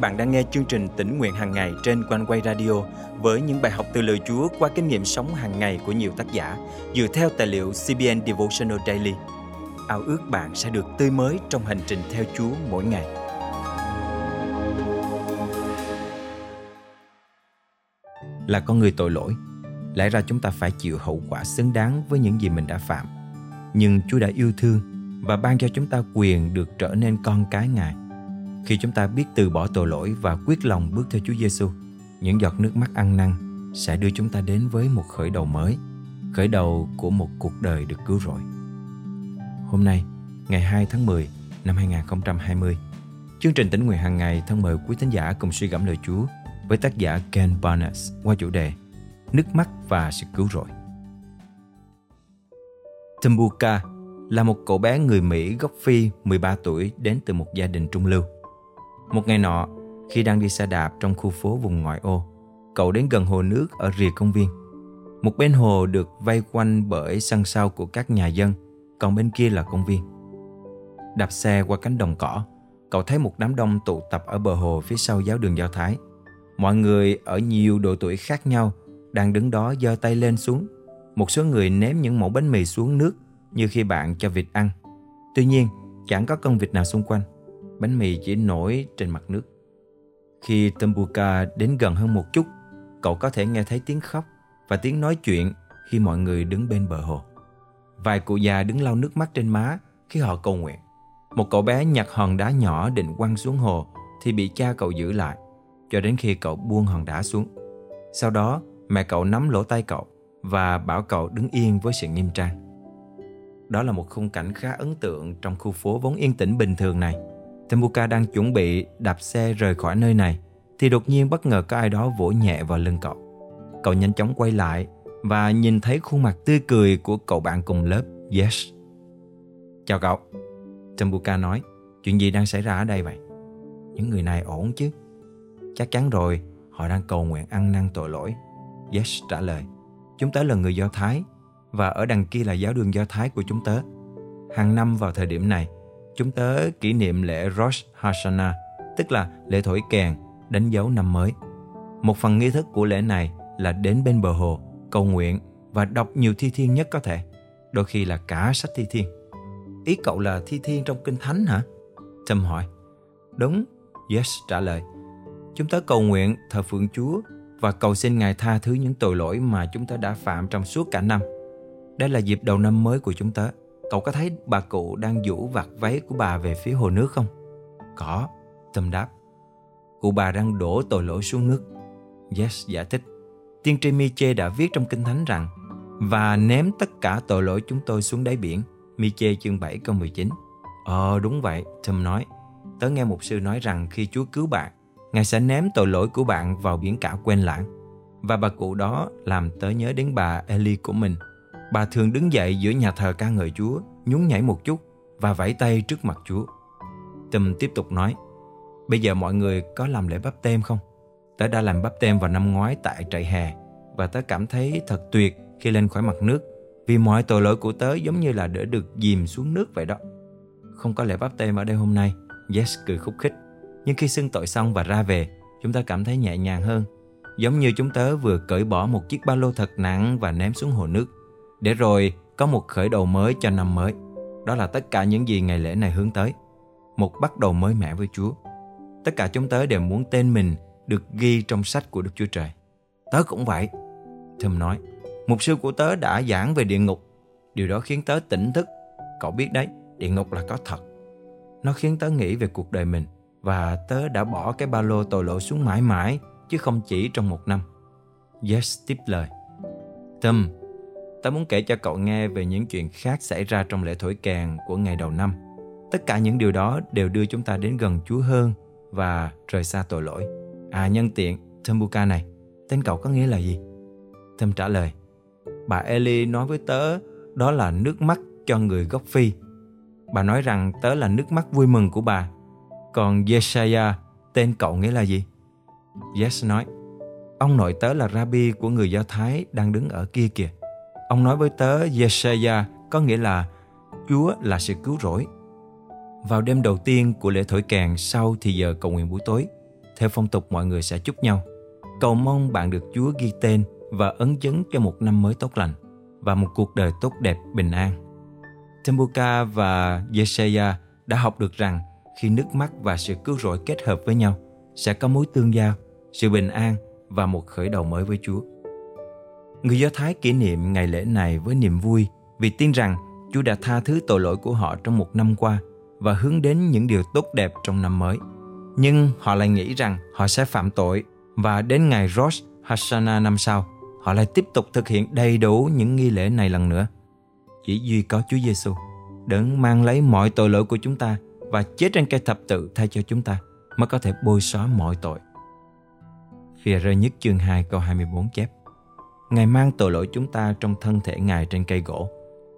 bạn đang nghe chương trình tỉnh nguyện hàng ngày trên quanh quay radio với những bài học từ lời Chúa qua kinh nghiệm sống hàng ngày của nhiều tác giả dựa theo tài liệu CBN Devotional Daily. Ao ước bạn sẽ được tươi mới trong hành trình theo Chúa mỗi ngày. Là con người tội lỗi, lẽ ra chúng ta phải chịu hậu quả xứng đáng với những gì mình đã phạm. Nhưng Chúa đã yêu thương và ban cho chúng ta quyền được trở nên con cái Ngài – khi chúng ta biết từ bỏ tội lỗi và quyết lòng bước theo Chúa Giêsu, những giọt nước mắt ăn năn sẽ đưa chúng ta đến với một khởi đầu mới, khởi đầu của một cuộc đời được cứu rỗi. Hôm nay, ngày 2 tháng 10 năm 2020, chương trình tỉnh nguyện hàng ngày thân mời quý thính giả cùng suy gẫm lời Chúa với tác giả Ken Barnes qua chủ đề Nước mắt và sự cứu rỗi. Tumbuka là một cậu bé người Mỹ gốc Phi 13 tuổi đến từ một gia đình trung lưu. Một ngày nọ, khi đang đi xe đạp trong khu phố vùng ngoại ô, cậu đến gần hồ nước ở rìa công viên. Một bên hồ được vây quanh bởi sân sau của các nhà dân, còn bên kia là công viên. Đạp xe qua cánh đồng cỏ, cậu thấy một đám đông tụ tập ở bờ hồ phía sau giáo đường Do Thái. Mọi người ở nhiều độ tuổi khác nhau đang đứng đó giơ tay lên xuống. Một số người ném những mẫu bánh mì xuống nước như khi bạn cho vịt ăn. Tuy nhiên, chẳng có con vịt nào xung quanh bánh mì chỉ nổi trên mặt nước. Khi Tumbuka đến gần hơn một chút, cậu có thể nghe thấy tiếng khóc và tiếng nói chuyện khi mọi người đứng bên bờ hồ. Vài cụ già đứng lau nước mắt trên má khi họ cầu nguyện. Một cậu bé nhặt hòn đá nhỏ định quăng xuống hồ thì bị cha cậu giữ lại cho đến khi cậu buông hòn đá xuống. Sau đó, mẹ cậu nắm lỗ tay cậu và bảo cậu đứng yên với sự nghiêm trang. Đó là một khung cảnh khá ấn tượng trong khu phố vốn yên tĩnh bình thường này. Temuka đang chuẩn bị đạp xe rời khỏi nơi này thì đột nhiên bất ngờ có ai đó vỗ nhẹ vào lưng cậu. Cậu nhanh chóng quay lại và nhìn thấy khuôn mặt tươi cười của cậu bạn cùng lớp Yes. Chào cậu. Temuka nói, chuyện gì đang xảy ra ở đây vậy? Những người này ổn chứ? Chắc chắn rồi, họ đang cầu nguyện ăn năn tội lỗi. Yes trả lời, chúng tớ là người Do Thái và ở đằng kia là giáo đường Do Thái của chúng tớ. Hàng năm vào thời điểm này, chúng tớ kỷ niệm lễ Rosh Hashanah, tức là lễ thổi kèn, đánh dấu năm mới. Một phần nghi thức của lễ này là đến bên bờ hồ, cầu nguyện và đọc nhiều thi thiên nhất có thể, đôi khi là cả sách thi thiên. Ý cậu là thi thiên trong kinh thánh hả? Trâm hỏi. Đúng, Yes trả lời. Chúng tớ cầu nguyện thờ phượng Chúa và cầu xin Ngài tha thứ những tội lỗi mà chúng tớ đã phạm trong suốt cả năm. Đây là dịp đầu năm mới của chúng tớ. Cậu có thấy bà cụ đang vũ vạt váy của bà về phía hồ nước không? Có, Tâm đáp. Cụ bà đang đổ tội lỗi xuống nước. Yes giải thích. Tiên tri Miche đã viết trong Kinh Thánh rằng và ném tất cả tội lỗi chúng tôi xuống đáy biển. Miche chương 7 câu 19. Ờ đúng vậy, Tom nói. Tớ nghe một sư nói rằng khi Chúa cứu bạn, Ngài sẽ ném tội lỗi của bạn vào biển cả quên lãng. Và bà cụ đó làm tớ nhớ đến bà Eli của mình Bà thường đứng dậy giữa nhà thờ ca ngợi Chúa, nhún nhảy một chút và vẫy tay trước mặt Chúa. Tâm tiếp tục nói, bây giờ mọi người có làm lễ bắp tem không? Tớ đã làm bắp tem vào năm ngoái tại trại hè và tớ cảm thấy thật tuyệt khi lên khỏi mặt nước vì mọi tội lỗi của tớ giống như là để được dìm xuống nước vậy đó. Không có lễ bắp tem ở đây hôm nay, Yes cười khúc khích. Nhưng khi xưng tội xong và ra về, chúng ta cảm thấy nhẹ nhàng hơn. Giống như chúng tớ vừa cởi bỏ một chiếc ba lô thật nặng và ném xuống hồ nước để rồi có một khởi đầu mới cho năm mới. Đó là tất cả những gì ngày lễ này hướng tới. Một bắt đầu mới mẻ với Chúa. Tất cả chúng tớ đều muốn tên mình được ghi trong sách của Đức Chúa Trời. Tớ cũng vậy. Thơm nói, mục sư của tớ đã giảng về địa ngục. Điều đó khiến tớ tỉnh thức. Cậu biết đấy, địa ngục là có thật. Nó khiến tớ nghĩ về cuộc đời mình và tớ đã bỏ cái ba lô tội lỗi xuống mãi mãi chứ không chỉ trong một năm. Yes tiếp lời. Tâm, Ta muốn kể cho cậu nghe về những chuyện khác xảy ra trong lễ thổi kèn của ngày đầu năm. Tất cả những điều đó đều đưa chúng ta đến gần Chúa hơn và rời xa tội lỗi. À nhân tiện, Tambuka này, tên cậu có nghĩa là gì? Thâm trả lời, bà Eli nói với tớ đó là nước mắt cho người gốc Phi. Bà nói rằng tớ là nước mắt vui mừng của bà. Còn Yeshaya, tên cậu nghĩa là gì? Yes nói, ông nội tớ là Rabbi của người Do Thái đang đứng ở kia kìa. Ông nói với tớ Yeshaya có nghĩa là Chúa là sự cứu rỗi. Vào đêm đầu tiên của lễ thổi kèn sau thì giờ cầu nguyện buổi tối, theo phong tục mọi người sẽ chúc nhau. Cầu mong bạn được Chúa ghi tên và ấn chứng cho một năm mới tốt lành và một cuộc đời tốt đẹp bình an. Tembuka và Yeshaya đã học được rằng khi nước mắt và sự cứu rỗi kết hợp với nhau sẽ có mối tương giao, sự bình an và một khởi đầu mới với Chúa. Người Do Thái kỷ niệm ngày lễ này với niềm vui vì tin rằng Chúa đã tha thứ tội lỗi của họ trong một năm qua và hướng đến những điều tốt đẹp trong năm mới. Nhưng họ lại nghĩ rằng họ sẽ phạm tội và đến ngày Rosh Hashanah năm sau, họ lại tiếp tục thực hiện đầy đủ những nghi lễ này lần nữa. Chỉ duy có Chúa Giêsu đấng mang lấy mọi tội lỗi của chúng ta và chết trên cây thập tự thay cho chúng ta mới có thể bôi xóa mọi tội. Phía rơi nhất chương 2 câu 24 chép Ngài mang tội lỗi chúng ta trong thân thể Ngài trên cây gỗ,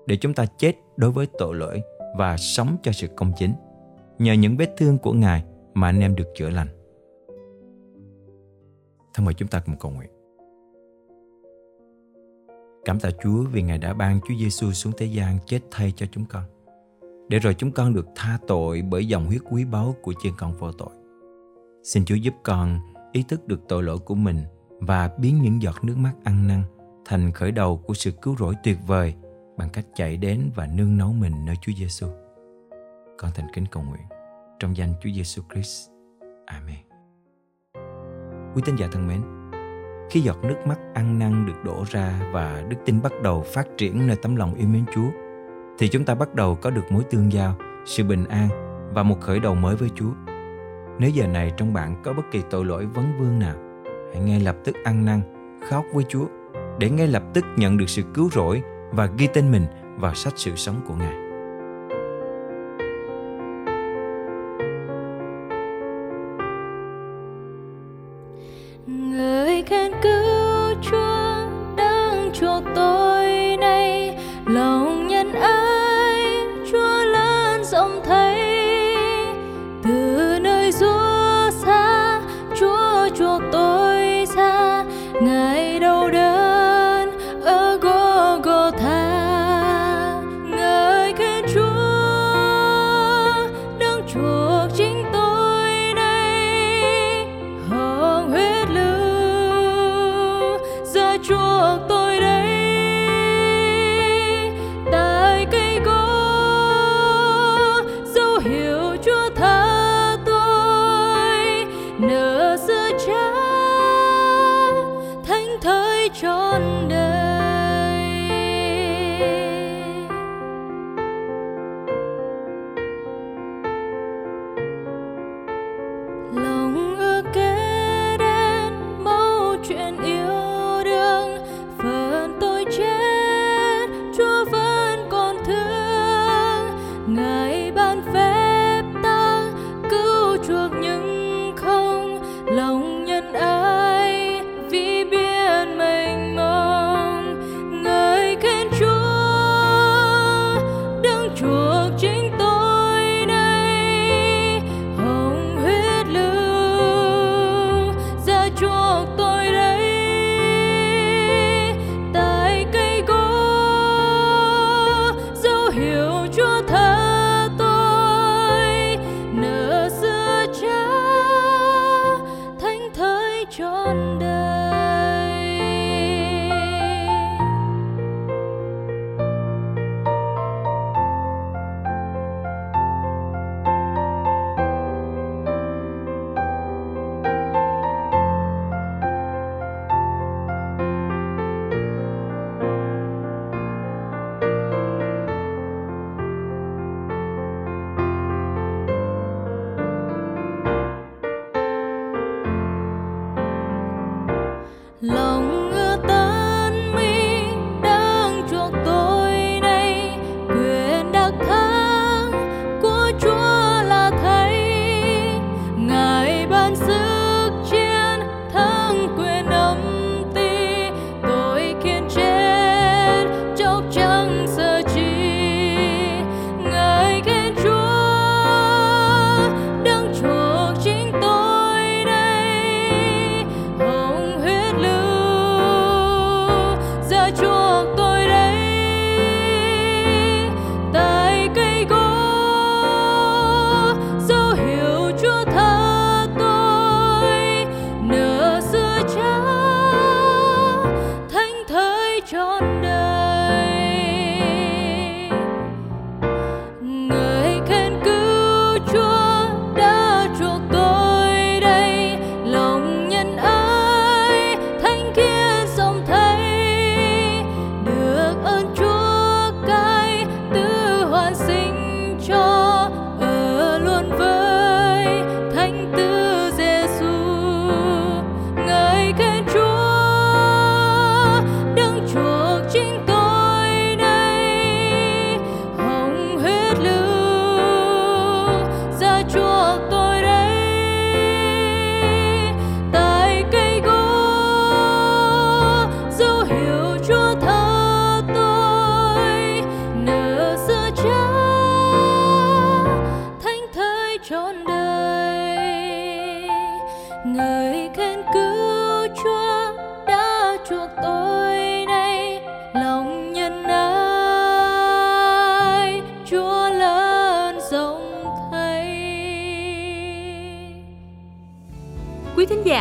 để chúng ta chết đối với tội lỗi và sống cho sự công chính. Nhờ những vết thương của Ngài mà anh em được chữa lành. Thân mời chúng ta cùng cầu nguyện. Cảm tạ Chúa vì Ngài đã ban Chúa Giêsu xuống thế gian chết thay cho chúng con. Để rồi chúng con được tha tội bởi dòng huyết quý báu của Chiên con vô tội. Xin Chúa giúp con ý thức được tội lỗi của mình và biến những giọt nước mắt ăn năn thành khởi đầu của sự cứu rỗi tuyệt vời bằng cách chạy đến và nương náu mình nơi Chúa Giêsu. Con thành kính cầu nguyện trong danh Chúa Giêsu Christ. Amen. Quý tín giả thân mến, khi giọt nước mắt ăn năn được đổ ra và đức tin bắt đầu phát triển nơi tấm lòng yêu mến Chúa, thì chúng ta bắt đầu có được mối tương giao, sự bình an và một khởi đầu mới với Chúa. Nếu giờ này trong bạn có bất kỳ tội lỗi vấn vương nào, hãy ngay lập tức ăn năn, khóc với Chúa để ngay lập tức nhận được sự cứu rỗi và ghi tên mình vào sách sự sống của Ngài.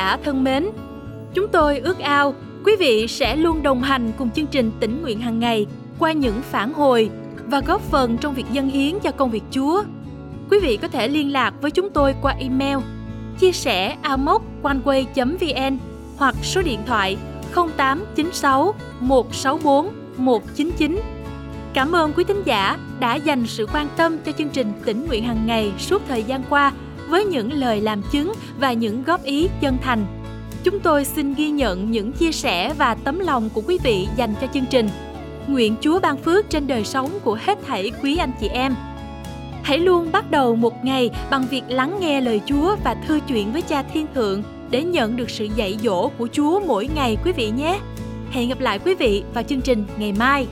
Giả thân mến, chúng tôi ước ao quý vị sẽ luôn đồng hành cùng chương trình tỉnh nguyện hàng ngày qua những phản hồi và góp phần trong việc dân hiến cho công việc Chúa. Quý vị có thể liên lạc với chúng tôi qua email chia sẻ amoconeway.vn hoặc số điện thoại 0896 164 199. Cảm ơn quý thính giả đã dành sự quan tâm cho chương trình tỉnh nguyện hàng ngày suốt thời gian qua với những lời làm chứng và những góp ý chân thành. Chúng tôi xin ghi nhận những chia sẻ và tấm lòng của quý vị dành cho chương trình. Nguyện Chúa ban phước trên đời sống của hết thảy quý anh chị em. Hãy luôn bắt đầu một ngày bằng việc lắng nghe lời Chúa và thư chuyện với Cha Thiên Thượng để nhận được sự dạy dỗ của Chúa mỗi ngày quý vị nhé. Hẹn gặp lại quý vị vào chương trình ngày mai.